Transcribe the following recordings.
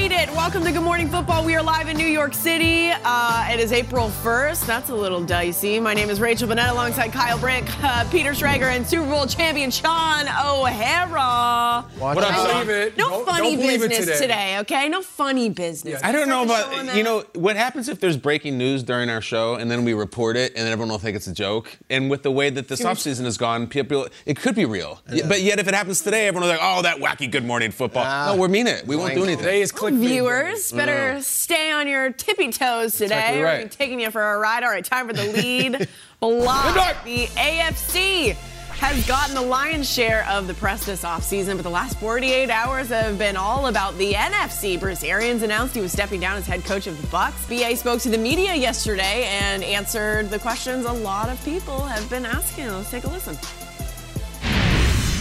Made it. Welcome to Good Morning Football. We are live in New York City. Uh, it is April 1st. That's a little dicey. My name is Rachel Bonnetta alongside Kyle Brandt, uh, Peter Schrager, and Super Bowl champion Shaun O'Hara. Watch what No- believe it. No Don't- funny don't business today. okay? No funny business. I don't know Start the show about you know what happens if there's breaking news during our show and then we report it and then everyone will think it's a joke. And with the way that this offseason has gone, people it could be real. Y- But yet if it happens today, everyone will be like, "Oh, that wacky Good Morning Football." Ah. no, we mean it. We won't do anything. Today is Viewers, better stay on your tippy toes today. exactly We're right. be taking you for a ride. All right, time for the lead block. The AFC has gotten the lion's share of the press this offseason, but the last 48 hours have been all about the NFC. Bruce Arians announced he was stepping down as head coach of the Bucks. BA spoke to the media yesterday and answered the questions a lot of people have been asking. Let's take a listen.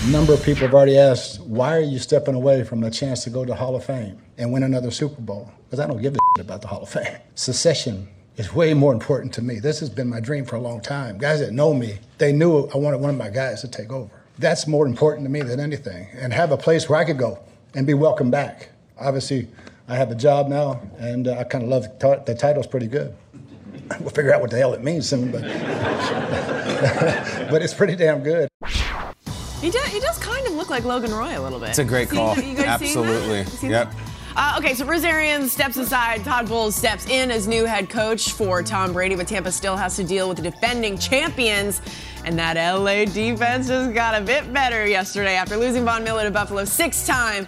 A number of people have already asked, why are you stepping away from a chance to go to Hall of Fame and win another Super Bowl? Because I don't give a shit about the Hall of Fame. Secession is way more important to me. This has been my dream for a long time. Guys that know me, they knew I wanted one of my guys to take over. That's more important to me than anything. And have a place where I could go and be welcomed back. Obviously, I have a job now, and uh, I kind of love the, the title's pretty good. We'll figure out what the hell it means soon, but, but it's pretty damn good. He does, he does kind of look like Logan Roy a little bit. It's a great call. that? You guys seen that? Absolutely. Yep. Uh, okay, so Bruce Arians steps aside. Todd Bowles steps in as new head coach for Tom Brady, but Tampa still has to deal with the defending champions. And that LA defense just got a bit better yesterday after losing Von Miller to Buffalo six time.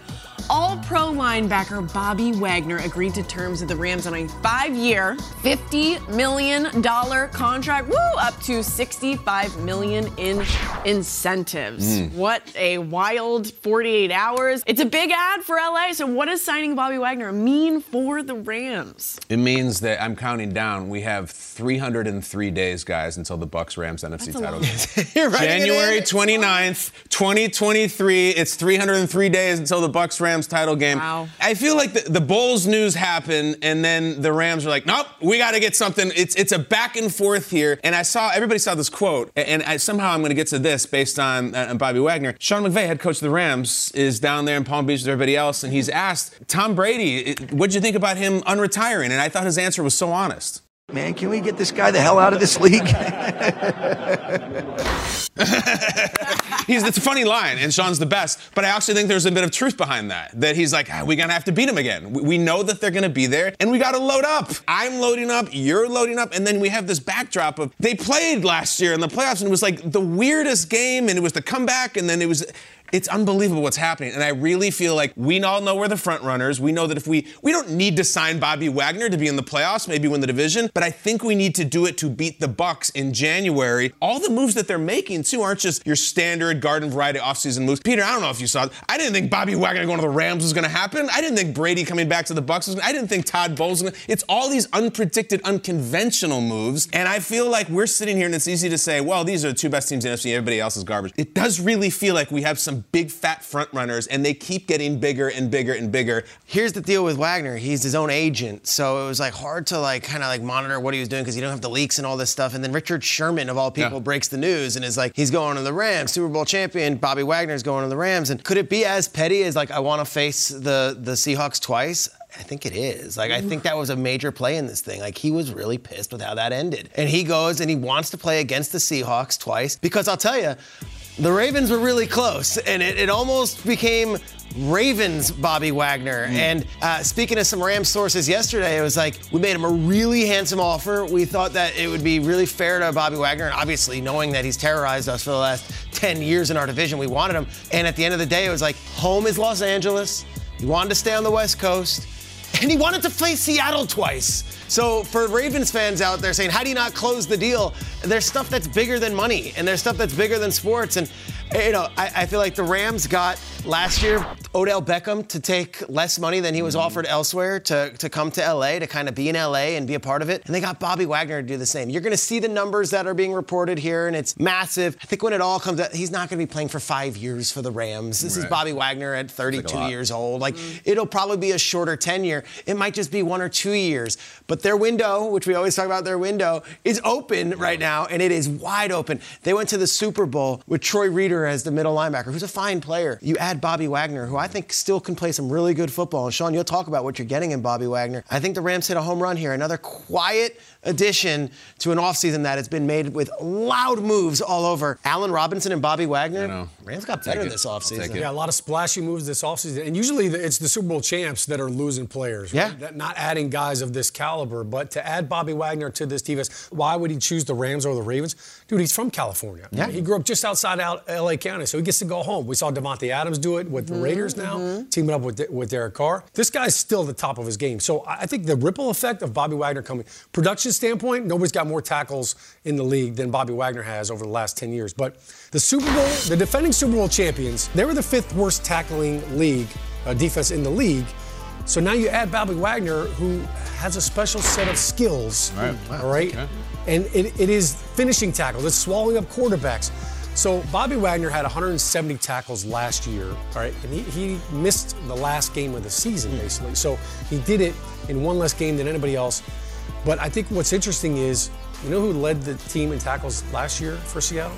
All pro linebacker Bobby Wagner agreed to terms with the Rams on a five year, $50 million contract. Woo! Up to 65 million in incentives. Mm. What a wild 48 hours. It's a big ad for LA. So, what does signing Bobby Wagner mean for the Rams? It means that I'm counting down. We have 303 days, guys, until the Bucks Rams NFC title game. January 29th, 2023. It's 303 days until the Bucks Rams title game. Wow. I feel like the, the Bulls news happened, and then the Rams were like, "Nope, we got to get something." It's it's a back and forth here. And I saw everybody saw this quote, and I, somehow I'm going to get to this based on uh, Bobby Wagner. Sean McVay, head coach of the Rams, is down there in Palm Beach with everybody else, and he's asked Tom Brady, "What'd you think about him unretiring?" And I thought his answer was so honest. Man, can we get this guy the hell out of this league? he's it's a funny line, and Sean's the best. But I actually think there's a bit of truth behind that. That he's like, ah, we're gonna have to beat him again. We, we know that they're gonna be there, and we gotta load up. I'm loading up, you're loading up, and then we have this backdrop of they played last year in the playoffs, and it was like the weirdest game, and it was the comeback, and then it was. It's unbelievable what's happening. And I really feel like we all know we're the front runners. We know that if we we don't need to sign Bobby Wagner to be in the playoffs, maybe win the division, but I think we need to do it to beat the Bucks in January. All the moves that they're making too aren't just your standard garden variety offseason moves. Peter, I don't know if you saw. I didn't think Bobby Wagner going to the Rams was going to happen. I didn't think Brady coming back to the Bucks was. I didn't think Todd Bowles. Was gonna, it's all these unpredicted, unconventional moves, and I feel like we're sitting here and it's easy to say, well, these are the two best teams in the NFC. Everybody else is garbage. It does really feel like we have some big fat front runners, and they keep getting bigger and bigger and bigger. Here's the deal with Wagner. He's his own agent, so it was like hard to like kind of like monitor what he was doing because you don't have the leaks and all this stuff. And then Richard Sherman of all people Yeah. breaks the news and is like, he's going to the Rams, Super Bowl champion. Bobby Wagner's going to the Rams. And could it be as petty as like I want to face the the Seahawks twice? I think it is. Like I mm. think that was a major play in this thing. Like he was really pissed with how that ended. And he goes and he wants to play against the Seahawks twice because I'll tell you, the Ravens were really close, and it, it almost became Ravens Bobby Wagner. And uh, speaking of some Rams sources yesterday, it was like we made him a really handsome offer. We thought that it would be really fair to Bobby Wagner, and obviously knowing that he's terrorized us for the last 10 years in our division, we wanted him. And at the end of the day, it was like home is Los Angeles. He wanted to stay on the West Coast, and he wanted to play Seattle twice. So for Ravens fans out there saying, how do you not close the deal? There's stuff that's bigger than money, and there's stuff that's bigger than sports. And you know, I, I feel like the Rams got last year Odell Beckham to take less money than he was mm-hmm. offered elsewhere to, to come to LA to kind of be in LA and be a part of it. And they got Bobby Wagner to do the same. You're going to see the numbers that are being reported here, and it's massive. I think when it all comes out, he's not going to be playing for five years for the Rams. This is Bobby Wagner at 32 lot. years old. Like mm-hmm. it'll probably be a shorter tenure. It might just be one or two years. But their window, which we always talk about their window, is open right now, and it is wide open. They went to the Super Bowl with Troy Reeder as the middle linebacker, who's a fine player. You add Bobby Wagner, who I think still can play some really good football. And Sean, you'll talk about what you're getting in Bobby Wagner. I think the Rams hit a home run here. Another quiet addition to an offseason that has been made with loud moves all over. Allen Robinson and Bobby Wagner. know. Rams got better this I'll offseason. take it. Yeah, a lot of splashy moves this offseason. And usually it's the Super Bowl champs that are losing players. Yeah. Right? That- Not adding guys of this caliber, but to add Bobby Wagner to this defense, why would he choose the Rams or the Ravens? Dude, he's from California. Yeah. He grew up just outside out LA County, so he gets to go home. We saw Davante Adams do it with the mm-hmm. Raiders now, teaming up with, with Derek Carr. This guy's still the top of his game. So I I think the ripple effect of Bobby Wagner coming, production standpoint, nobody's got more tackles in the league than Bobby Wagner has over the last 10 years. But the Super Bowl, the defending Super Bowl champions, they were the fifth worst tackling league, uh, defense in the league. So now you add Bobby Wagner, who has a special set of skills. All right. And it, it is finishing tackles, it's swallowing up quarterbacks. So Bobby Wagner had 170 tackles last year, all right, and he, he missed the last game of the season basically. So he did it in one less game than anybody else. But I think what's interesting is, you know who led the team in tackles last year for Seattle?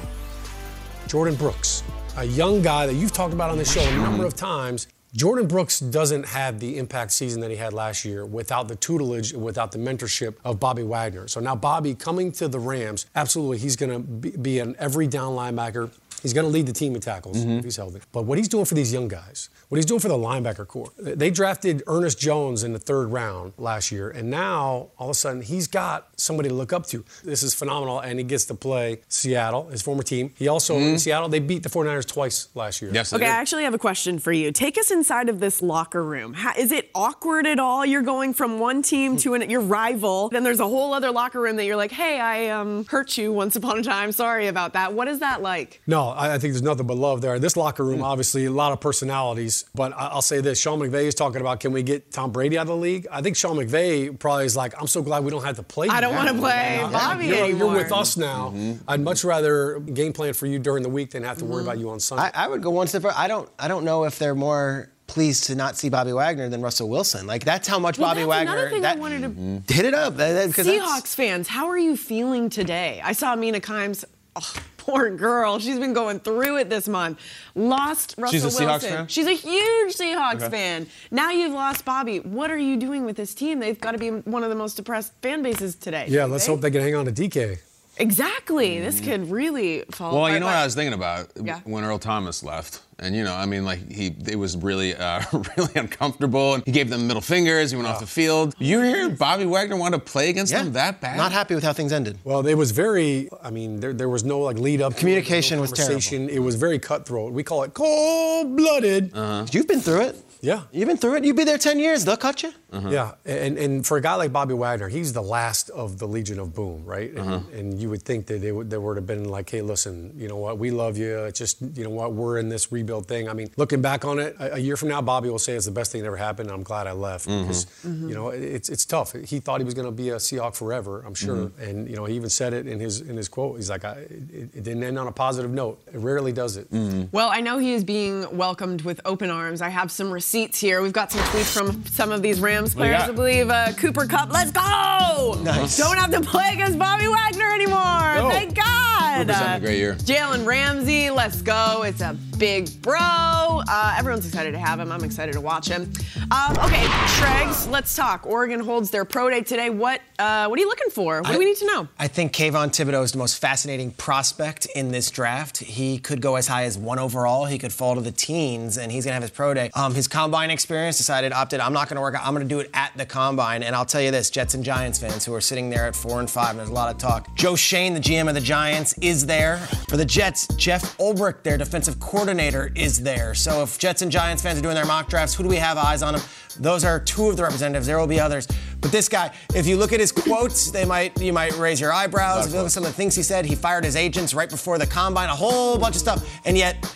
Jordyn Brooks, a young guy that you've talked about on this show a number of times. Jordyn Brooks doesn't have the impact season that he had last year without the tutelage without the mentorship of Bobby Wagner. So now Bobby coming to the Rams, absolutely, he's going to be, be an every down linebacker. He's going to lead the team in tackles if he's healthy. But what he's doing for these young guys, what he's doing for the linebacker corps, they drafted Ernest Jones in the third round last year, and now all of a sudden he's got somebody to look up to. This is phenomenal, and he gets to play Seattle, his former team. He also, in Seattle, they beat the 49ers twice last year. Yes, Okay, did. I actually have a question for you. Take us inside of this locker room. How, is it awkward at all? You're going from one team to an, your rival, then there's a whole other locker room that you're like, hey, I um, hurt you once upon a time. Sorry about that. What is that like? No, I, I think there's nothing but love there. This locker room, hmm. obviously, a lot of personalities. But I, I'll say this: Sean McVay is talking about can we get Tom Brady out of the league? I think Sean McVay probably is like, I'm so glad we don't have to play. I don't wanna play Yeah. Bobby you're, You're anymore. with us now. Mm-hmm. I'd much rather game plan for you during the week than have to worry mm-hmm. about you on Sunday. I, I would go one step further. I don't. I don't know if they're more pleased to not see Bobby Wagner than Russell Wilson. Like that's how much Well, Bobby that's Wagner. another thing that, I wanted to hit it up. that- that- 'cause that's- Seahawks fans, how are you feeling today? I saw Mina Kimes. Oh, poor girl. She's been going through it this month. Lost Russell She's a Seahawks Wilson. fan? She's a huge Seahawks fan. Now you've lost Bobby. What are you doing with this team? They've got to be one of the most depressed fan bases today. yeah, let's they? hope they can hang on to DK. Exactly. This could really fall. Well, apart, you know but- what I was thinking about Yeah. when Earl Thomas left, and you know, I mean, like he, it was really, uh, really uncomfortable, and he gave them middle fingers. He went off the field. You hear Bobby Wagner want to play against Yeah. them that bad? Not happy with how things ended. Well, it was very. I mean, there, there was no like lead up. to it, Communication no was terrible. conversation. It was very cutthroat. We call it cold blooded. Uh-huh. You've been through it. Yeah. You've been through it. You'd be there 10 years. They'll cut you. Yeah, and, and for a guy like Bobby Wagner, he's the last of the Legion of Boom, right? And, Uh-huh. and you would think that they would, there would have been like, hey, listen, you know what, we love you. It's just, you know what, we're in this rebuild thing. I mean, looking back on it, a, a year from now, Bobby will say it's the best thing that ever happened. And I'm glad I left Mm-hmm. because, you know, it- it's it's tough. He thought he was going to be a Seahawk forever, I'm sure, Mm-hmm. and you know, he even said it in his in his quote. He's like, I, it, it didn't end on a positive note. It rarely does it. Mm-hmm. Well, I know he is being welcomed with open arms. I have some receipts here. We've got some tweets from some of these Rams What do you players. I believe uh, Cooper Kupp. Let's go! Nice. Don't have to play against Bobby Wagner anymore. No. Thank God. Cooper's having a great year. Jalen Ramsey, let's go. It's a big bro. Uh, everyone's excited to have him. I'm excited to watch him. Um, okay, Schrags, let's talk. Oregon holds their pro day today. What uh, what are you looking for? What do we need to know? I think Kayvon Thibodeaux is the most fascinating prospect in this draft. He could go as high as one overall. He could fall to the teens, and he's going to have his pro day. Um, his combine experience decided, opted, I'm not going to work out. I'm going to do it at the combine. And I'll tell you this Jets and Giants fans who are sitting there at four and five, and there's a lot of talk. Joe Schoen, the GM of the Giants, is there. For the Jets, Jeff Ulbrich, their defensive coordinator, is there. So if Jets and Giants fans are doing their mock drafts, who do we have eyes on them? Those are two of the representatives. There will be others. But this guy, if you look at his quotes, they might you might raise your eyebrows. If you look at some of the things he said, he fired his agents right before the combine, a whole bunch of stuff. And yet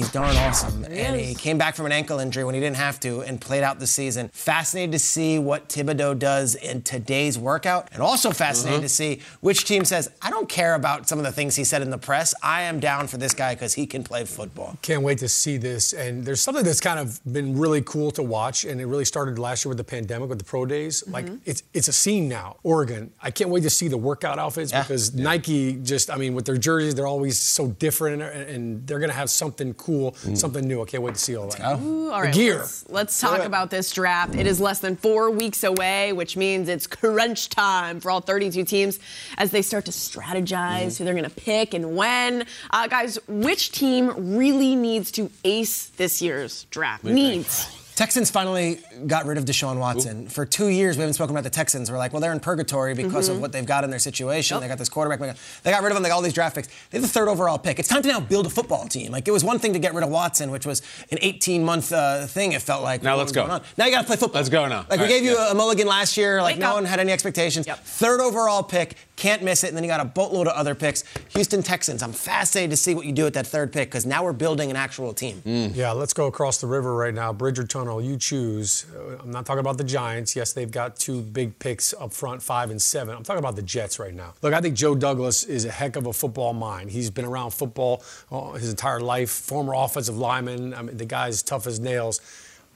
he's darn awesome. and he came back from an ankle injury when he didn't have to and played out the season. Fascinated to see what Thibodeaux does in today's workout, and also fascinated to mm-hmm. see which team says, I don't care about some of the things he said in the press. I am down for this guy because he can play football. Can't wait to see this. And there's something that's kind of been really cool to watch, and it really started last year with the pandemic, with the pro days. Mm-hmm. Like it's it's a scene now. Oregon. I can't wait to see the workout outfits Yeah. because Nike just, I mean, with their jerseys, they're always so different, and, and they're gonna have something cool, something new. I can't wait to see all that. Ooh, all The gear. Let's, let's talk about this draft. It is less than four weeks away, which means it's crunch time for all 32 teams as they start to strategize who they're going to pick and when. Uh, guys, which team really needs to ace this year's draft? Needs. Texans finally got rid of Deshaun Watson. For two years, we haven't spoken about the Texans. We're like, well, they're in purgatory because of what they've got in their situation. They got this quarterback. They got rid of him. They got all these draft picks. They have the third overall pick. It's time to now build a football team. Like, it was one thing to get rid of Watson, which was an 18 month uh, thing, it felt like. Now What let's was go. going on. Now you got to play football. Let's go now. Like, we All right, gave you yeah. a mulligan last year. Like, Wake no up. one had any expectations. Yep. Third overall pick. Can't miss it. And then you got a boatload of other picks. Houston Texans. I'm fascinated to see what you do at that third pick because now we're building an actual team. Yeah, let's go across the river right now. Bridge or tunnel, you choose. Uh, I'm not talking about the Giants. Yes, they've got two big picks up front, five and seven. I'm talking about the Jets right now. Look, I think Joe Douglas is a heck of a football mind. He's been around football uh, his entire life, former offensive lineman. I mean, the guy's tough as nails,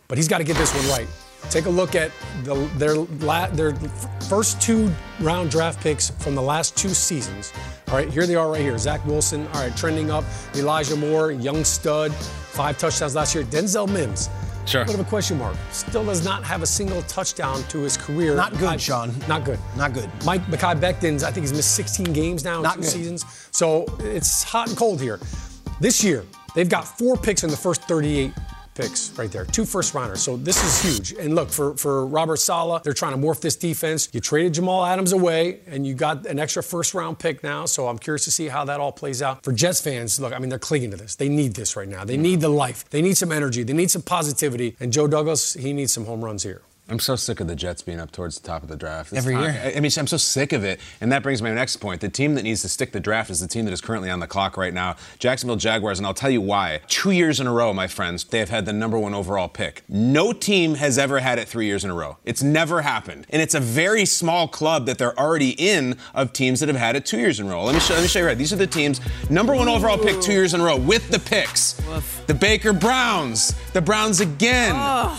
but he's got to get this one right. Take a look at the, their la, their first two round draft picks from the last two seasons. All right, here they are right here. Zach Wilson, all right, trending up. Elijah Moore, young stud, five touchdowns last year. Denzel Mims. Sure. Bit of a question mark. Still does not have a single touchdown to his career. Not good, I- Sean. Not good. Not good. Mike Mekhi Becton's, I think he's missed 16 games now in Not two good. seasons. So it's hot and cold here. This year, they've got four picks in the first 38 picks right there. Two first rounders. So this is huge. And look, for, for Robert Saleh, they're trying to morph this defense. You traded Jamal Adams away, and you got an extra first round pick now. So I'm curious to see how that all plays out. For Jets fans, look, I mean, they're clinging to this. They need this right now. They need the life. They need some energy. They need some positivity. And Joe Douglas, he needs some home runs here. I'm so sick of the Jets being up towards the top of the draft. It's Every time- year. I mean, I'm so sick of it. And that brings me to my next point. The team that needs to stick the draft is the team that is currently on the clock right now, Jacksonville Jaguars. And I'll tell you why. Two years in a row, my friends, they have had the number one overall pick. No team has ever had it three years in a row. It's never happened. And it's a very small club that they're already in of teams that have had it two years in a row. Let me show, let me show you right. These are the teams, number one overall pick two years in a row with the picks. The Baker Browns, the Browns again.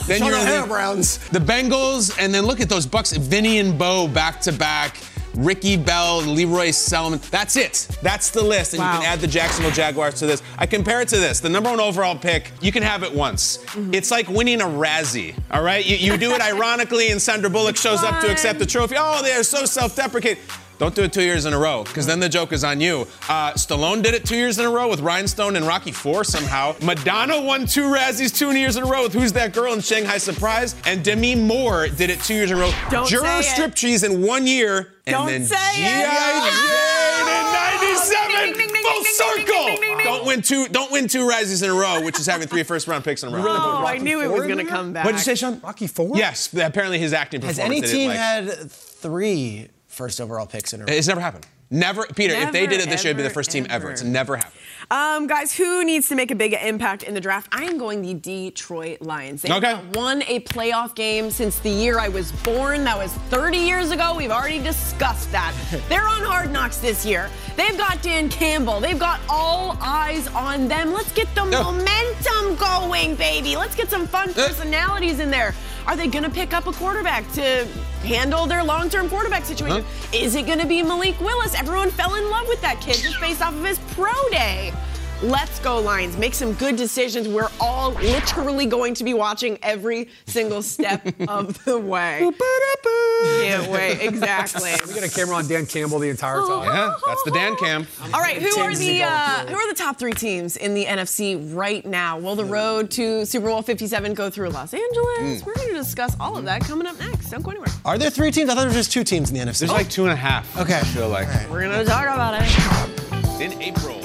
then you're the, Browns. the Bengals, and then look at those Bucks. Vinny and Bo back to back. Ricky Bell, Lee Roy Selmon. That's it. That's the list. And Wow. you can add the Jacksonville Jaguars to this. I compare it to this. The number one overall pick, you can have it once. Mm-hmm. It's like winning a Razzie, all right? You, you do it ironically, and Sandra Bullock shows up to accept the trophy. Oh, they're so self deprecating. Don't do it two years in a row, because then the joke is on you. Uh, Stallone did it two years in a row with Rhinestone and Rocky Four somehow. Madonna won two Razzies two years in a row with Who's That Girl in Shanghai Surprise, and Demi Moore did it two years in a row. Don't Juror say it. Striptease in one year, and Don't then say it. G.I. Jane in '97, Ding, ding, ding, full circle. Don't win two. Don't win two Razzies in a row, which is having three first round picks in a row. Oh, I knew it was going to come back. What'd you say, Sean? Rocky Four? Yes, apparently his acting Has performance. any team like. had three first overall picks in a row? It's never happened. Never, Peter. if they did it this year, it'd be the ever, first team ever. It's never happened. Um, guys, who needs to make a big impact in the draft? I am going the Detroit Lions. They Okay. have won a playoff game since the year I was born. That was 30 years ago. We've already discussed that. They're on hard knocks this year. They've got Dan Campbell. They've got all eyes on them. Let's get the Yeah. momentum going, baby. Let's get some fun personalities in there. Are they going to pick up a quarterback to handle their long-term quarterback situation? Is it going to be Malik Willis? Everyone fell in love with that kid just based off of his pro day. Let's go, Lions. Make some good decisions. We're all literally going to be watching every single step of the way. Can't wait. Exactly. We got a camera on Dan Campbell the entire time. Yeah, that's the Dan cam. All right, who are the uh, who are the top three teams in the NFC right now? Will the road to Super Bowl 57 go through Los Angeles? We're going to discuss all of that coming up next. Don't go anywhere. Are there three teams? I thought there were just two teams in the NFC. There's like two and a half. Okay. I feel like We're going to talk about it. in April.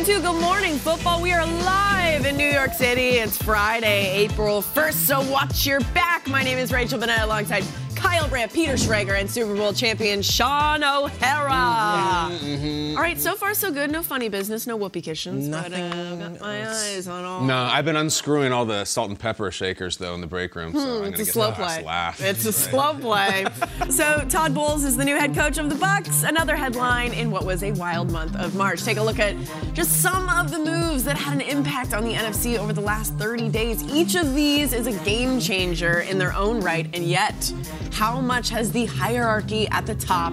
Welcome to Good Morning Football. We are live in New York City. It's Friday, April 1st, so watch your back. My name is Rachel Bonnetta alongside Peter Schrager, and Super Bowl champion Shaun O'Hara. Mm-hmm. All right, so far so good. No funny business, no whoopee cushions. But, uh, got my eyes on all. No, I've been unscrewing all the salt and pepper shakers though in the break room, so I'm Hmm, it's a get slow play. laugh. It's a slow play. so Todd Bowles is the new head coach of the Bucks. Another headline in what was a wild month of March. Take a look at just some of the moves that had an impact on the NFC over the last 30 days. Each of these is a game changer in their own right, and yet, how much has the hierarchy at the top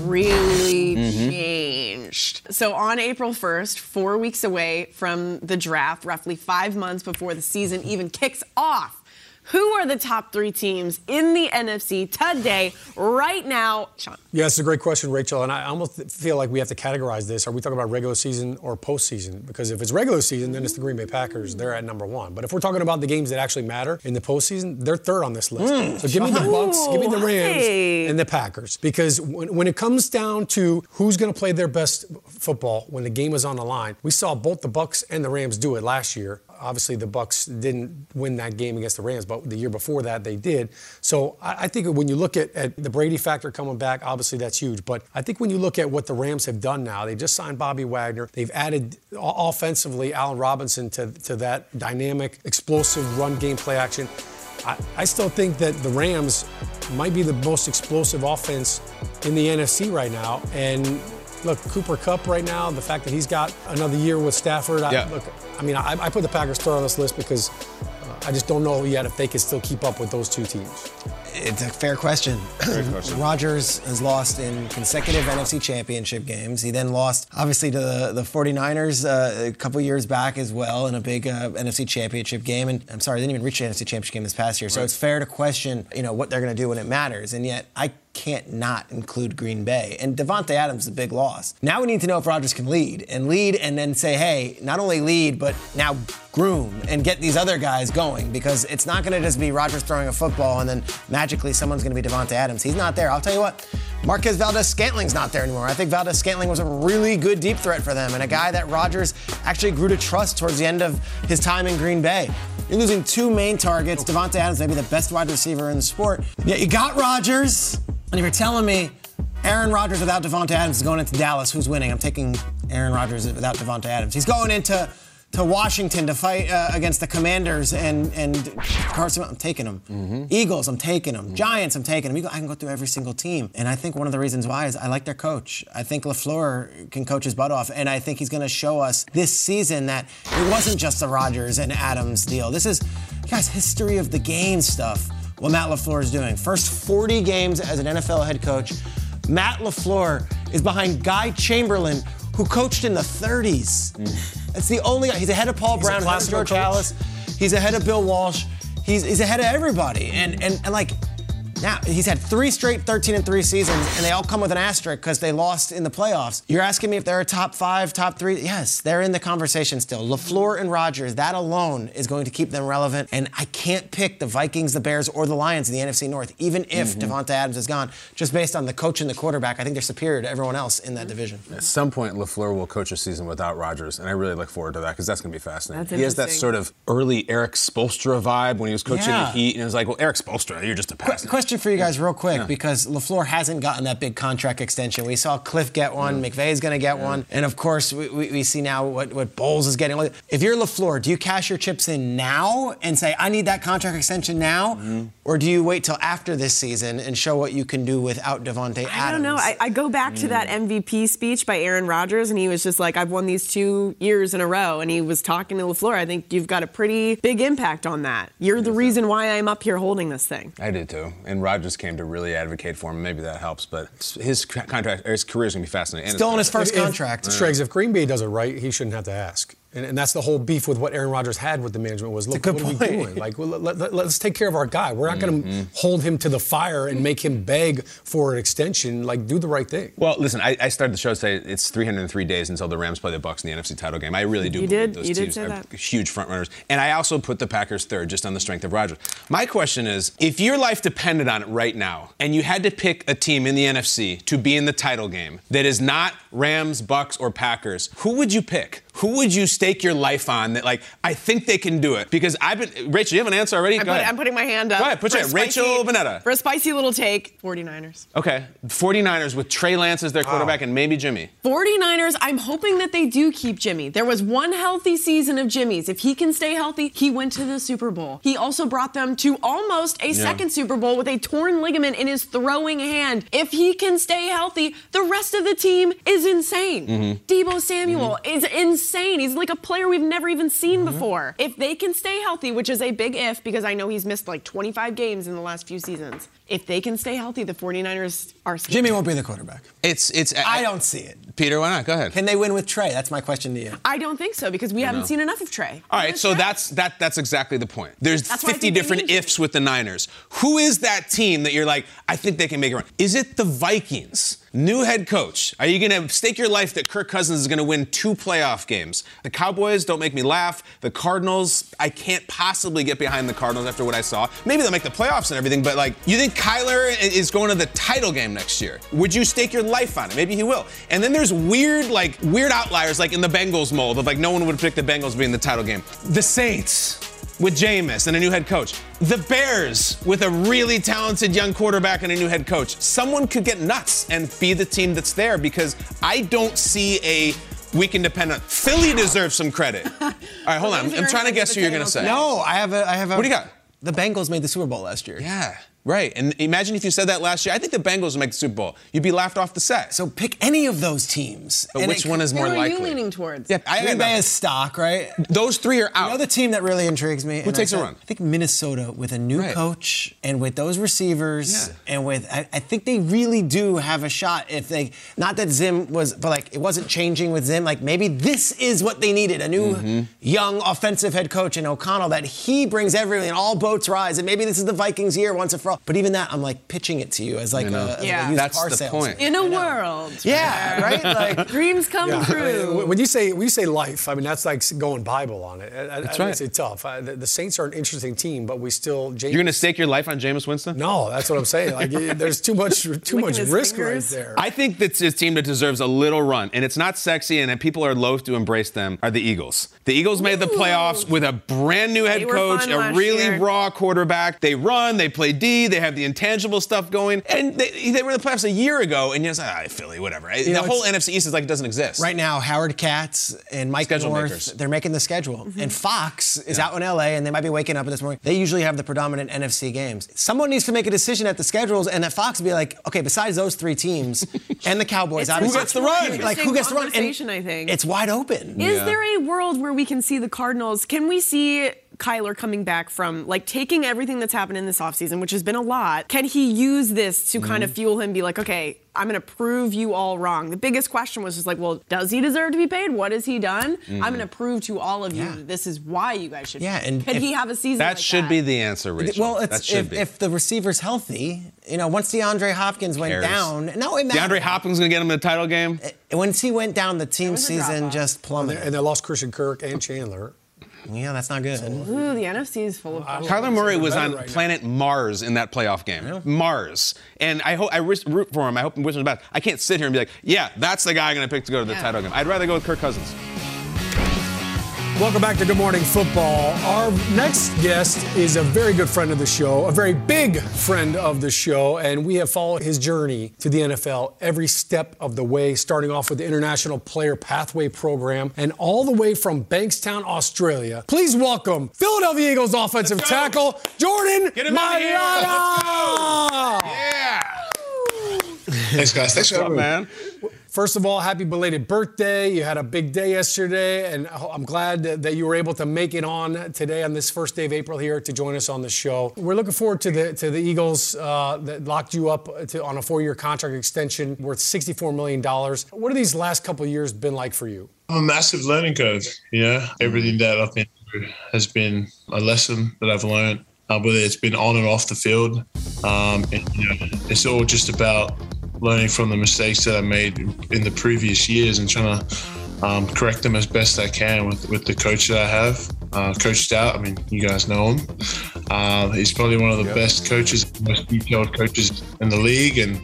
really mm-hmm. changed? So on April 1st, four weeks away from the draft, roughly five months before the season even kicks off. Who are the top three teams in the NFC today, right now? Sean. Yeah, it's a great question, Rachel. And I almost feel like we have to categorize this. Are we talking about regular season or postseason? Because if it's regular season, then it's the Green Bay Packers. They're at number one. But if we're talking about the games that actually matter in the postseason, they're third on this list. Hmm. so give me the Bucks, give me the Rams, hey. and the Packers. Because when, when it comes down to who's going to play their best football when the game is on the line, we saw both the Bucks and the Rams do it last year. Obviously, the Bucks didn't win that game against the Rams, but the year before that they did. So I, I think when you look at, at the Brady factor coming back, obviously that's huge. But I think when you look at what the Rams have done now, they just signed Bobby Wagner. They've added offensively Allen Robinson to, to that dynamic, explosive run game play action. I, I still think that the Rams might be the most explosive offense in the NFC right now. And look, Cooper Kupp right now, the fact that he's got another year with Stafford. I, Yeah. look, I mean, I, I put the Packers third on this list because uh, I just don't know yet if they can still keep up with those two teams. It's a fair question. Rodgers has lost in consecutive NFC championship games. He then lost, obviously, to the, the 49ers uh, a couple years back as well in a big uh, NFC championship game. And I'm sorry, they didn't even reach the NFC championship game this past year. So it's fair to question, you know, what they're going to do when it matters. And yet, I can't not include Green Bay. And Davante Adams is a big loss. Now we need to know if Rodgers can lead and lead and then say, hey, not only lead, but now groom and get these other guys going because it's not going to just be Rodgers throwing a football and then magically someone's going to be Davante Adams. He's not there. I'll tell you what. Marquez Valdes Scantling's not there anymore. I think Valdes Scantling was a really good deep threat for them and a guy that Rodgers actually grew to trust towards the end of his time in Green Bay. You're losing two main targets. Davante Adams may be the best wide receiver in the sport. Yet you got Rodgers, and if you're telling me Aaron Rodgers without Davante Adams is going into Dallas, who's winning? I'm taking Aaron Rodgers without Davante Adams. He's going into to Washington to fight uh, against the Commanders and and Carson. I'm taking them. Eagles, I'm taking them. Giants, I'm taking them. I can go through every single team, and I think one of the reasons why is I like their coach. I think Lafleur can coach his butt off, and I think he's going to show us this season that it wasn't just the Rodgers and Adams deal. This is, guys, history of the game stuff. What Matt Lafleur is doing. First 40 games as an NFL head coach. Matt LaFleur is behind Guy Chamberlain, who coached in the 30s. That's mm. the only guy. He's ahead of Paul He's Brown, ahead of George coach. Halas. He's ahead of Bill Walsh. He's, he's ahead of everybody. And, and, and like, now he's had three straight 13 and 3 seasons, and they all come with an asterisk because they lost in the playoffs. You're asking me if they're a top five, top three? Yes, they're in the conversation still. LaFleur and Rodgers, that alone is going to keep them relevant. And I can't pick the Vikings, the Bears, or the Lions in the NFC North, even if mm-hmm. Davante Adams is gone, just based on the coach and the quarterback. I think they're superior to everyone else in that mm-hmm. division. At some point, LaFleur will coach a season without Rodgers, and I really look forward to that because that's going to be fascinating. That's he has that sort of early Erik Spoelstra vibe when he was coaching Yeah. the Heat, and it was like, well, Erik Spoelstra, you're just a pass. Question for you guys, real quick, because LaFleur hasn't gotten that big contract extension. We saw Kliff get one, McVay's going to get one, and of course, we, we, we see now what, what Bowles is getting. If you're LaFleur, do you cash your chips in now and say, I need that contract extension now? Mm-hmm. Or do you wait till after this season and show what you can do without Davante Adams? I don't know. I, I go back to that Mm. MVP speech by Aaron Rodgers, and he was just like, I've won these two years in a row. And he was talking to LaFleur. I think you've got a pretty big impact on that. You're the reason why I'm up here holding this thing. I did too, and Rodgers came to really advocate for him. Maybe that helps, but his contract, or his career is going to be fascinating. And Still on his first If- contract. Striggs, if Green Bay does it right, he shouldn't have to ask. And, and that's the whole beef with what Aaron Rodgers had with the management was, look, good what are we doing? Like, well, let, let, us take care of our guy. We're not going to mm-hmm. hold him to the fire and make him beg for an extension. Like, do the right thing. Well, listen, I, I started the show say it's 303 days until the Rams play the Bucks in the NFC title game. I really do You believe did- those you did teams say are that. huge front runners. And I also put the Packers third just on the strength of Rodgers. My question is, if your life depended on it right now, and you had to pick a team in the NFC to be in the title game that is not Rams, Bucks, or Packers, who would you pick? Who would you stake your life on that, like, I think they can do it? Because I've been, Rachel, you have an answer already? I'm, Go put- ahead. I'm putting my hand up. Go ahead, put your hand. Rachel spicy- Bonnetta. For a spicy little take, 49ers. Okay, 49ers with Trey Lance as their quarterback and maybe Jimmy. 49ers, I'm hoping that they do keep Jimmy. There was one healthy season of Jimmy's. If he can stay healthy, he went to the Super Bowl. He also brought them to almost a second Super Bowl with a torn ligament in his throwing hand. If he can stay healthy, the rest of the team is insane. Mm-hmm. Deebo Samuel is insane. He's like a player we've never even seen Mm-hmm. before. If they can stay healthy, which is a big if because I know he's missed like 25 games in the last few seasons. If they can stay healthy, the 49ers are scary. Jimmy won't be the quarterback. It's, it's, I don't see it. Peter, why not? Go ahead. Can they win with Trey? That's my question to you. I don't think so because we haven't seen enough of Trey. All right, so that's that. That's exactly the point. There's That's 50 different ifs with the Niners. Who is that team that you're like, I think they can make it run? Is it the Vikings? New head coach. Are you going to stake your life that Kirk Cousins is going to win two playoff games? The Cowboys don't make me laugh. The Cardinals, I can't possibly get behind the Cardinals after what I saw. Maybe they'll make the playoffs and everything, but like, you think Kyler is going to the title game next year? Would you stake your life on it? Maybe he will. And then there's weird, like, weird outliers, like in the Bengals mold of like, no one would pick the Bengals being the title game. The Saints with Jameis and a new head coach. The Bears with a really talented young quarterback and a new head coach. Someone could get nuts and be the team that's there because I don't see a we can depend on. Philly deserves some credit. All right, hold on. I'm, I'm trying to guess who you're going to say. No, I have a. I have a. What do you got? The Bengals made the Super Bowl last year. Yeah. Right. And imagine if you said that last year. I think the Bengals would make the Super Bowl. You'd be laughed off the set. So pick any of those teams. But And which it- one is more likely? Who are likely? you leaning towards? Yeah, I Green got Bay is stock, right? Those three are You out. know the team that really intrigues me? Who takes a run? I think Minnesota with a new Right. coach and with those receivers Yeah. and with I, I think they really do have a shot if they not that Zim was but like it wasn't changing with Zim. Like maybe this is what they needed. A new Mm-hmm. young offensive head coach in O'Connell that he brings everything and all boats rise. And maybe this is the Vikings year once and for all. But even that, I'm like pitching it to you as like, You know. a, as Yeah. a used That's car the salesman. point. In a world. Yeah, right? Like Dreams come Yeah. true. When you say when you say life, I mean that's like going Bible on it. I- I- That's I right. It's tough. I, the, the Saints are an interesting team, but we still. James, You're going to stake your life on Jameis Winston? No, that's what I'm saying. Like y- there's too much too much risk fingers. right there. I think that's a team that deserves a little run, and it's not sexy, and people are loath to embrace them. Are the Eagles? The Eagles made the playoffs with a brand new head coach, a really year. raw quarterback. They run, they play D, they have the intangible stuff going, and they, they were in the playoffs a year ago, and you're just like, ah, Philly, whatever. the know, whole NFC East is like it doesn't exist. Right now, Howard Katz and Mike Schedule North, makers. they're making the schedule. Mm-hmm. And Fox is out in LA, and they might be waking up this morning. They usually have the predominant NFC games. Someone needs to make a decision at the schedules, and that Fox be like, okay, besides those three teams and the Cowboys, obviously, much Who gets the run? Like who gets the run? And I think. it's wide open. Is Yeah. there a world where we can see the Cardinals? Can we see Kyler coming back from like taking everything that's happened in this offseason, which has been a lot? Can he use this to kind of Mm-hmm. fuel him, be like, okay, I'm going to prove you all wrong? The biggest question was just like, well, does he deserve to be paid? What has he done? I'm going to prove to all of you Mm-hmm. Yeah. that this is why you guys should. Yeah, and can he have a season? That like should that? be the answer, Rachel. Well, it's should if, be. if the receiver's healthy, you know, once DeAndre Hopkins went down, no, it DeAndre mattered. Hopkins going to get him in the title game? Once he went down, the team season drop-off. just plummeted. and they lost Christian Kirk and Chandler. Yeah, that's not good. Ooh, the NFC is full of. Kyler Murray was on right now. planet Mars in that playoff game. Mars. And I hope I root for him. I hope and wish him the best. I can't sit here and be like, yeah, that's the guy I'm going to pick to go to the Yeah. title game. I'd rather go with Kirk Cousins. Welcome back to Good Morning Football. Our next guest is a very good friend of the show, a very big friend of the show, and we have followed his journey to the NFL every step of the way, starting off with the International Player Pathway Program and all the way from Bankstown, Australia. Please welcome Philadelphia Eagles offensive tackle, Jordan Get him out of here. Let's Mailata. Yeah. Thanks, guys. Thanks for What's up, having me. man? First of all, happy belated birthday. You had a big day yesterday, and I'm glad that you were able to make it on today on this first day of April here to join us on the show. We're looking forward to the to the Eagles uh, that locked you up to, on a four-year contract extension worth $64 million. What have these last couple years been like for you? I'm a massive learning curve. You know, everything that I've been through has been a lesson that I've learned. Uh, whether it's been on and off the field, um, and, you know, it's all just about learning from the mistakes that I made in the previous years and trying to um, correct them as best I can with, with the coach that I have. Uh, coach Stout, I mean, you guys know him. Um, he's probably one of the best coaches, most detailed coaches in the league. And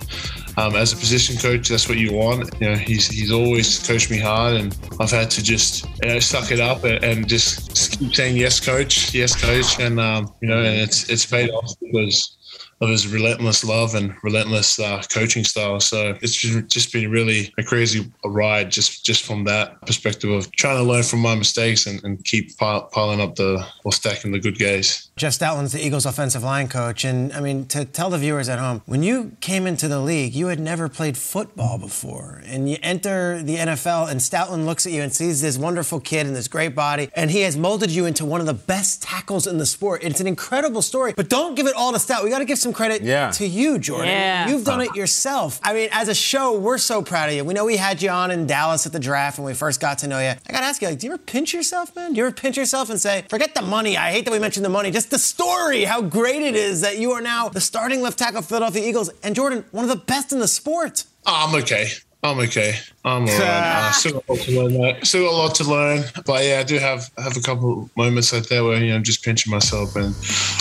um, as a position coach, that's what you want. You know, he's he's always coached me hard, and I've had to just you know suck it up and, and just, just keep saying yes, coach, yes, coach, and um, you know, and it's it's paid off because of his relentless love and relentless uh, coaching style. So it's just been really a crazy ride just just from that perspective of trying to learn from my mistakes and, and keep piling up the or stacking the good guys. Jeff Stoutland's the Eagles offensive line coach. And I mean, to tell the viewers at home, when you came into the league, you had never played football before. And you enter the NFL, and Stoutland looks at you and sees this wonderful kid and this great body. And he has molded you into one of the best tackles in the sport. It's an incredible story. But don't give it all to Stout. We got to give some credit Yeah. to you, Jordan. Yeah. You've done it yourself. I mean, as a show, we're so proud of you. We know we had you on in Dallas at the draft when we first got to know you. I got to ask you, like, do you ever pinch yourself, man? Do you ever pinch yourself and say, forget the money? I hate that we mentioned the money. Just the story, how great it is that you are now the starting left tackle for Philadelphia Eagles. And Jordan, one of the best in the sport. Oh, I'm okay. I'm okay. I'm all right. Uh, still got a lot to learn. Mate. Still got a lot to learn. But yeah, I do have have a couple moments like that where you know I'm just pinching myself, and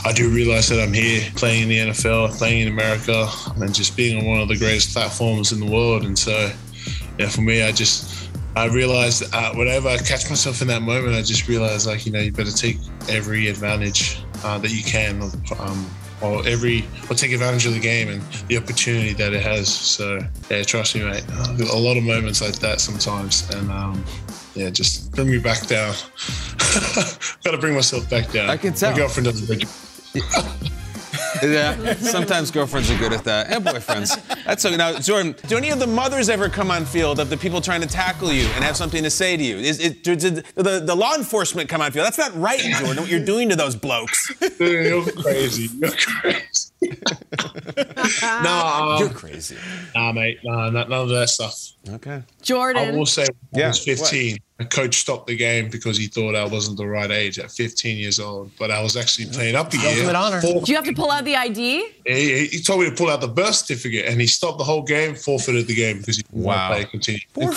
I do realize that I'm here playing in the NFL, playing in America, and just being on one of the greatest platforms in the world. And so, yeah, for me, I just I realized uh, whenever I catch myself in that moment, I just realize like you know you better take every advantage uh, that you can. Um, or every, or take advantage of the game and the opportunity that it has. So yeah, trust me, mate. A lot of moments like that sometimes, and um, yeah, just bring me back down. Got to bring myself back down. I can tell. My girlfriend doesn't. Bring Yeah, sometimes girlfriends are good at that, and boyfriends. That's okay. Now, Jordan, do any of the mothers ever come on field of the people trying to tackle you and have something to say to you? Is it did the, the law enforcement come on field? That's not right, Jordan. What you're doing to those blokes? You're crazy. You're crazy. no, um, You're crazy. Nah, mate. Nah, none of that stuff. Okay. Jordan. I will say, when Yeah, I was 15, a coach stopped the game because he thought I wasn't the right age at 15 years old. But I was actually playing up a year. Honor. Four- Do you have to pull out the ID? He, he told me to pull out the birth certificate, and he stopped the whole game, forfeited the game because he didn't Wow. to play continue. It is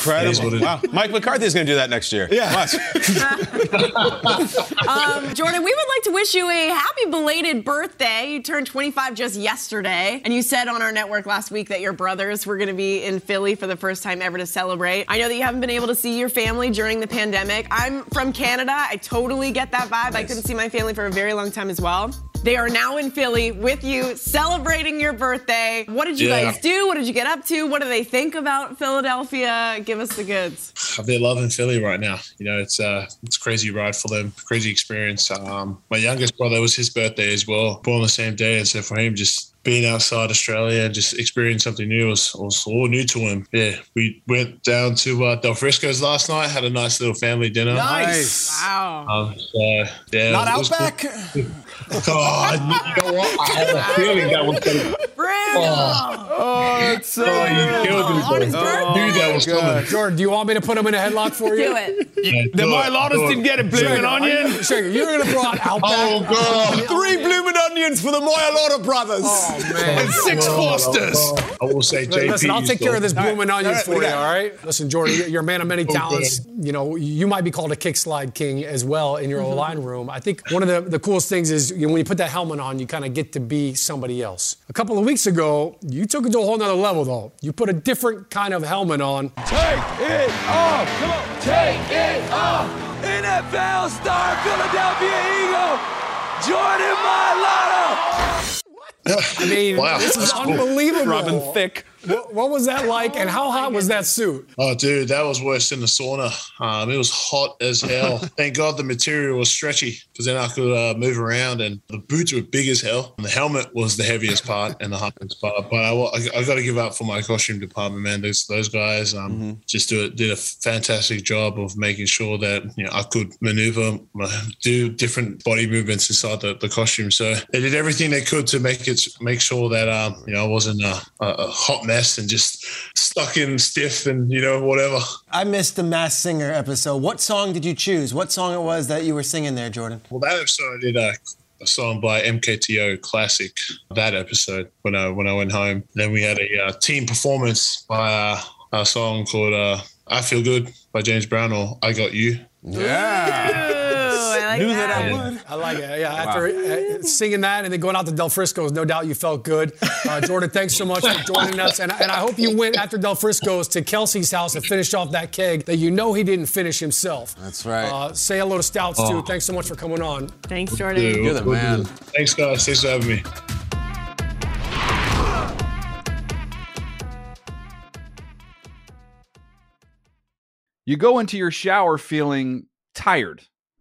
Incredible. Wow. Mike McCarthy is going to do that next year. Yeah. Watch. Um, Jordan, we would like to wish you a happy belated birthday. You turned 25 just yesterday, and you said on our network last week that your brothers were going to be in Philly for the first time ever to celebrate. I know that you haven't been able to see your family during the pandemic. I'm from Canada. I totally get that vibe. I couldn't see my family for a very long time as well. They are now in Philly with you, celebrating your birthday. What did you Yeah. guys do? What did you get up to? What do they think about Philadelphia? Give us the goods. They're loving Philly right now. You know, it's uh, it's a crazy ride for them, crazy experience. Um, my youngest brother was his birthday as well, born the same day, and so for him, just being outside Australia and just experiencing something new was, was all new to him. Yeah, we went down to uh, Del Frisco's last night, had a nice little family dinner. Nice. Wow. Um, so, yeah, Not it was cool. Outback. God, you know what? I had a feeling that was going to. Oh, it's so Oh, you killed me, On his birthday. Knew that was coming. Jordan, do you want me to put him in a headlock for you? Do it. Yeah, The do it, Mylotis do it. didn't get a blooming onion. Shaker, you're going to throw out Outback. Oh, God. Three blooming onions for the Mailata brothers. Oh, Oh, man. And six Fosters. I will say, JP. Listen, I'll take care of this blooming onions All right, for you, all right? Listen, Jordan, you're- you're a man of many talents. You know, you might be called a kick slide king as well in your mm-hmm. line room. I think one of the, the coolest things is you know, when you put that helmet on, you kind of get to be somebody else. A couple of weeks ago, you took it to a whole nother level, though. You put a different kind of helmet on. Take it off. Come on. Take it off. NFL star Philadelphia Eagle, Jordan Mailata. I mean, Wow, this is cool. unbelievable. Robin Thicke. What, what was that like, and how hot was that suit? Oh, dude, that was worse than the sauna. Um, it was hot as hell. Thank God the material was stretchy because then I could uh, move around. And the boots were big as hell. And the helmet was the heaviest part and the hardest part. But I, I, I got to give up for my costume department, man. Those those guys um, just do, did a fantastic job of making sure that you know I could maneuver, uh, do different body movements inside the, the costume. So they did everything they could to make it make sure that um, you know I wasn't a, a, a hot mess and just stuck in stiff and you know whatever. I missed the Masked Singer episode. What song did you choose? What song it was that you were singing there, Jordan? Well, that episode I did a, a song by MKTO Classic. That episode when I when I went home. Then we had a uh, team performance by uh, a song called uh, "I Feel Good" by James Brown or "I Got You." Yeah. Ooh, I like Knew that I would. I like it. Yeah, after uh, singing that and then going out to Del Frisco's, no doubt you felt good. Uh, Jordan, thanks so much for joining us. And, and I hope you went after Del Frisco's to Kelce's house and finished off that keg that you know he didn't finish himself. That's right. Uh, say hello to Stouts, too. Thanks so much for coming on. Thanks, Jordan. Yeah, You're the we'll man. Thanks, guys. Thanks for having me. You go into your shower feeling tired,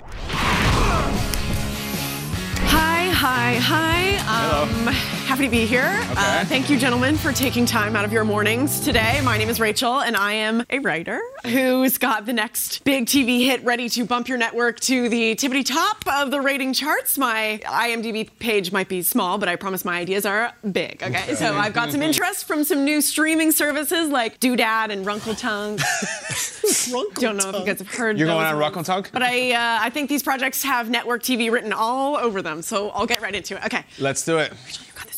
Hi, hi, hi. Um, happy to be here. Uh, thank you, gentlemen, for taking time out of your mornings today. My name is Rachel, and I am a writer who's got the next big TV hit ready to bump your network to the tippity top of the rating charts. My IMDb page might be small, but I promise my ideas are big. Okay, so I've got some interest from some new streaming services like Doodad and Runkle Tongue. Don't know if you guys have heard. You're going on Talk? But I, uh, I think these projects have network TV written all over them, so I'll get right it. Okay. Let's do it.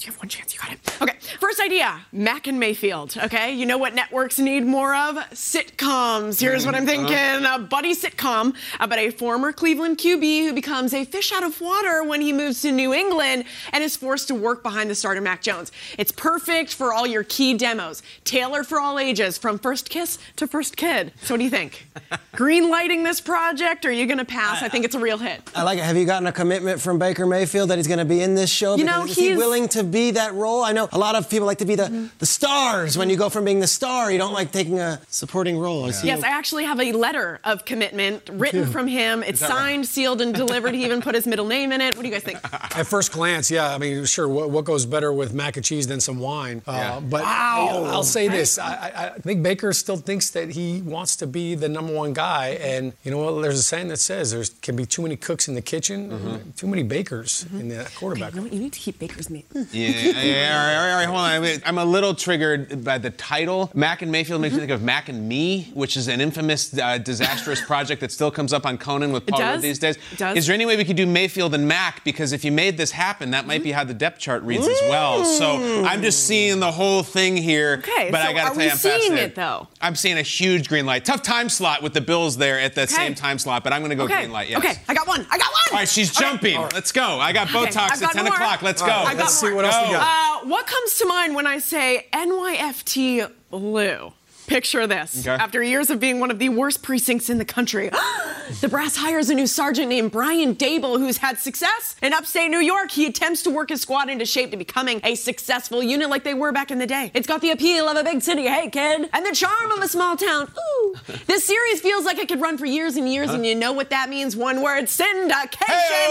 You. Have one chance. You got it. Okay. First idea: Mac and Mayfield. Okay. You know what networks need more of? Sitcoms. Here's what I'm mm-hmm. thinking: a buddy sitcom about a former Cleveland QB who becomes a fish out of water when he moves to New England and is forced to work behind the starter Mac Jones. It's perfect for all your key demos. Tailored for all ages, from first kiss to first kid. So what do you think? Green lighting this project, or are you gonna pass? I think it's a real hit. I like it. Have you gotten a commitment from Baker Mayfield that he's going to be in this show? You know, is he he's- willing to be that role? I know a lot of people like to be the, Mm-hmm. the stars. When you go from being the star, you don't like taking a supporting role. I Yes, I actually have a letter of commitment written from him. It's signed, sealed, and delivered. He even put his middle name in it. What do you guys think? At first glance, yeah. I mean, sure. What, what goes better with mac and cheese than some wine? Uh, But Wow. I'll say this: I, I, I think Baker still thinks that he wants to be the number one guy. And you know what? There's a saying that says there can be too many cooks in the kitchen, too many bakers in the quarterback. You need to keep Baker's name. Yeah, yeah, all right, all right, all right, hold on. Wait, I'm a little triggered by the title. Mac and Mayfield makes me think of Mac and Me, which is an infamous, uh, disastrous project that still comes up on Conan with Paul Rudd these days. It does. Is there any way we could do Mayfield and Mac? Because if you made this happen, that might be how the depth chart reads as well. So I'm just seeing the whole thing here. Okay, but so I gotta are tell we you, I'm seeing fascinated. it, though? I'm seeing a huge green light. Tough time slot with the Bills there at the Okay. same time slot, but I'm gonna go Okay. green light. Yes. Okay, I got one. I got one. All right, she's Okay. jumping. Let's go. I got Botox I've got at 10 more. o'clock. Let's All go. right, I got let's see what else we got. Uh, what comes to mind when I say NYFT Blue? Picture this. Okay. After years of being one of the worst precincts in the country, the brass hires a new sergeant named Brian Daboll who's had success in upstate New York. He attempts to work his squad into shape to becoming a successful unit like they were back in the day. It's got the appeal of a big city, hey kid, and the charm of a small town. Ooh. This series feels like it could run for years and years, and you know what that means? One word: syndication.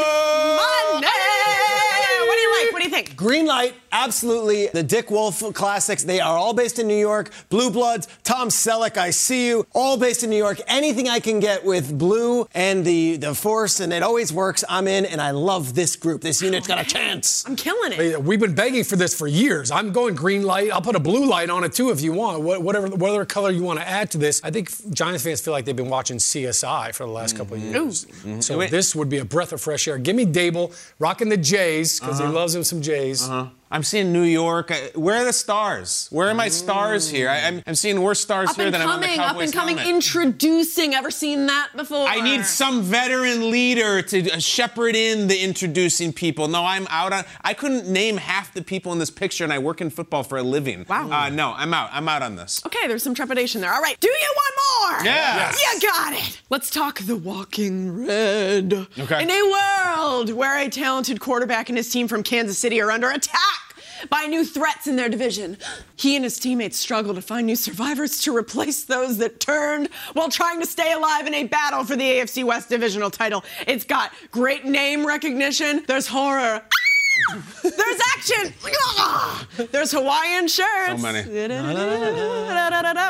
Money. What do you like? What do you think? Green light, absolutely. The Dick Wolf classics, they are all based in New York. Blue Bloods, Tom Selleck, I See You, all based in New York. Anything I can get with Blue and the, the Force, and it always works, I'm in, and I love this group. This unit's got a chance. I'm killing it. We've been begging for this for years. I'm going green light. I'll put a blue light on it too if you want. Whatever, whatever color you want to add to this. I think Giants fans feel like they've been watching CSI for the last couple of mm-hmm. years. So this would be a breath of fresh air. Give me Daboll rocking the Jays because he uh-huh. loves him some Jays. Uh-huh. I'm seeing New York. Where are the stars? Where are my stars here? I, am I'm seeing worse stars Up here and than I'm on the house. Up and coming, up and coming, helmet. introducing. Ever seen that before? I need some veteran leader to uh, shepherd in the introducing people. No, I'm out on. I couldn't name half the people in this picture, and I work in football for a living. Wow. Uh, no, I'm out. I'm out on this. Okay, there's some trepidation there. All right, do you want more? Yeah. You got it. Let's talk The Walking Red. Okay. In a world where a talented quarterback and his team from Kansas City are under attack by new threats in their division, he and his teammates struggle to find new survivors to replace those that turned while trying to stay alive in a battle for the AFC West divisional title. It's got great name recognition. There's horror. There's action. There's Hawaiian shirts. So many.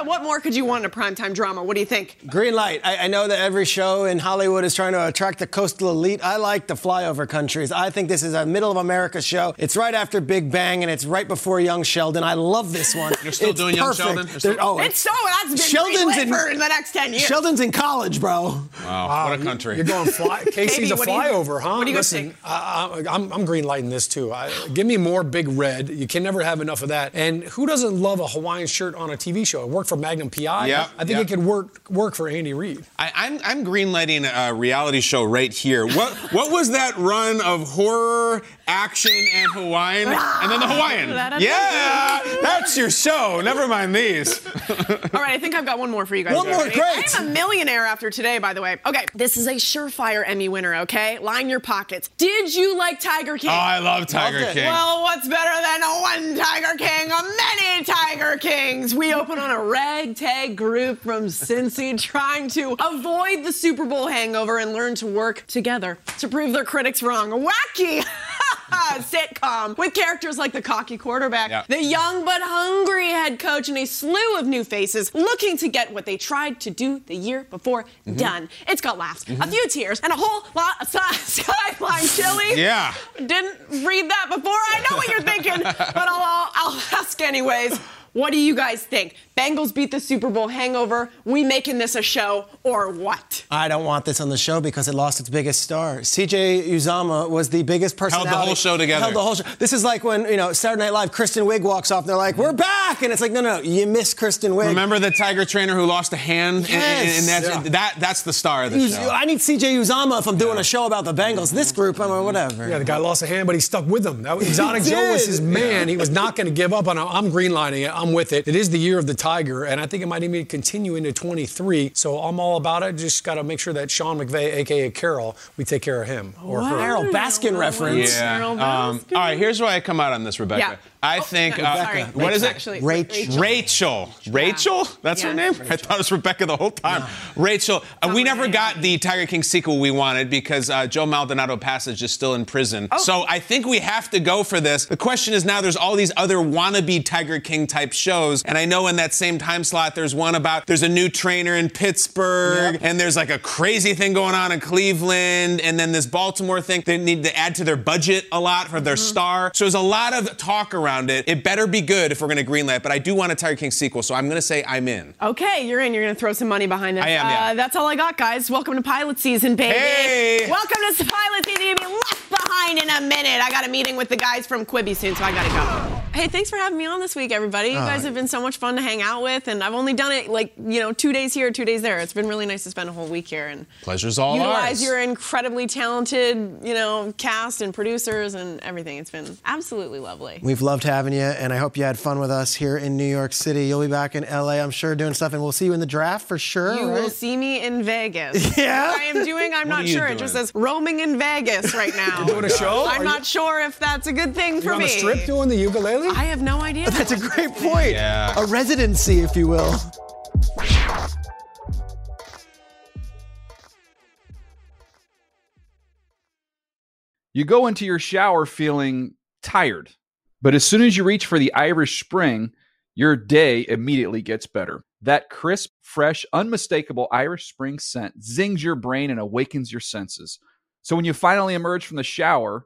What more could you want in a primetime drama? What do you think? Green light. I, I know that every show in Hollywood is trying to attract the coastal elite. I like the flyover countries. I think this is a middle of America show. It's right after Big Bang and it's right before Young Sheldon. I love this one. You're still It's doing Young. Sheldon? Still- oh, It's so that's been Sheldon's in- for the next ten years. Sheldon's in college, bro. Wow, what a country. You're going fly. Casey's Katie, a do you- flyover, huh? what do you Listen, think? I, I'm green lighting this this too. I, give me more Big Red. You can never have enough of that. And who doesn't love a Hawaiian shirt on a TV show? It worked for Magnum PI. Yeah, I think yeah. it could work work for Andy Reid. I, I'm I'm greenlighting a reality show right here. What what was that run of horror, action, and Hawaiian, and then the ah, Hawaiian? Yeah, that's your show. Never mind these. All right, I think I've got one more for you guys. One more, Ready? great. I am a millionaire after today, by the way. Okay, this is a surefire Emmy winner, okay? Line your pockets. Did you like Tiger King? Oh, I love Tiger Loved it. King. Well, what's better than a one Tiger King, a many Tiger Kings? We open on a ragtag group from Cincy trying to avoid the Super Bowl hangover and learn to work together to prove their critics wrong. Wacky sitcom with characters like the cocky quarterback, Yeah. the young but hungry head coach, and a slew of new faces looking to get what they tried to do the year before Mm-hmm. done. It's got laughs, a few tears, and a whole lot of si- skyline chili. Yeah. Didn't read that before. I know what you're thinking, but I'll, I'll ask anyways. What do you guys think? Bengals beat the Super Bowl hangover. We making this a show or what? I don't want this on the show because it lost its biggest star. CJ Uzomah was the biggest personality. Held the whole show together. Held the whole show. This is like when, you know, Saturday Night Live, Kristen Wiig walks off and they're like, we're back! And it's like, no, no, you miss Kristen Wiig. Remember the Tiger trainer who lost a hand? And- And, Yes. and that's, Yeah. that, that's the star of the Uz- show. I need CJ Uzomah if I'm doing a show about the Bengals. This group, I'm or whatever. Yeah, the guy lost a hand, but he stuck with them. That, Exotic Joe was his man. He was not going to give up on it. I'm greenlining it. I'm with it. It is the year of the Tiger, and I think it might even continue into 23. So I'm all about it. Just got to make sure that Sean McVay, aka Carol, we take care of him or her. Carole Baskin reference. Yeah. Um, all right, here's where I come out on this, Rebecca. Yeah. I think. no, uh, sorry. What is it? Actually, Rachel. Rachel. Rachel? That's her Yeah. name? I thought it was Rebecca the whole time. Rachel. Uh, we never got the Tiger King sequel we wanted because uh, Joe Maldonado Passage is still in prison. Oh. So I think we have to go for this. The question is now there's all these other wannabe Tiger King type shows. And I know in that same time slot there's one about there's a new trainer in Pittsburgh and there's like a crazy thing going on in Cleveland and then this Baltimore thing. They need to add to their budget a lot for their star. So there's a lot of talk around it. It better be good if we're going to greenlight, but I do want a Tiger King sequel, so I'm going to say I'm in. Okay, you're in. You're going to throw some money behind this. I am, yeah. Uh, that's all I got, guys. Welcome to pilot season, baby. Hey! Welcome to pilot season. You'll be left behind in a minute. I got a meeting with the guys from Quibi soon, so I got to go. Hey, thanks for having me on this week, everybody. You Uh, guys have been so much fun to hang out with, and I've only done it like, you know, two days here, two days there. It's been really nice to spend a whole week here and Pleasure's all utilize ours. your incredibly talented, you know, cast and producers and everything. It's been absolutely lovely. We've loved having you, and I hope you had fun with us here in New York City. You'll be back in LA, I'm sure, doing stuff, and we'll see you in the draft for sure. You right? will see me in Vegas. Yeah? What I am doing, I'm What not are you sure. It just says roaming in Vegas right now. You're doing a show? I'm Are not sure if that's a good thing for You're on me. the strip doing the ukulele? I have no idea. That's a great point. Yeah. A residency, if you will. You go into your shower feeling tired, but as soon as you reach for the Irish Spring, your day immediately gets better. That crisp, fresh, unmistakable Irish Spring scent zings your brain and awakens your senses. So when you finally emerge from the shower,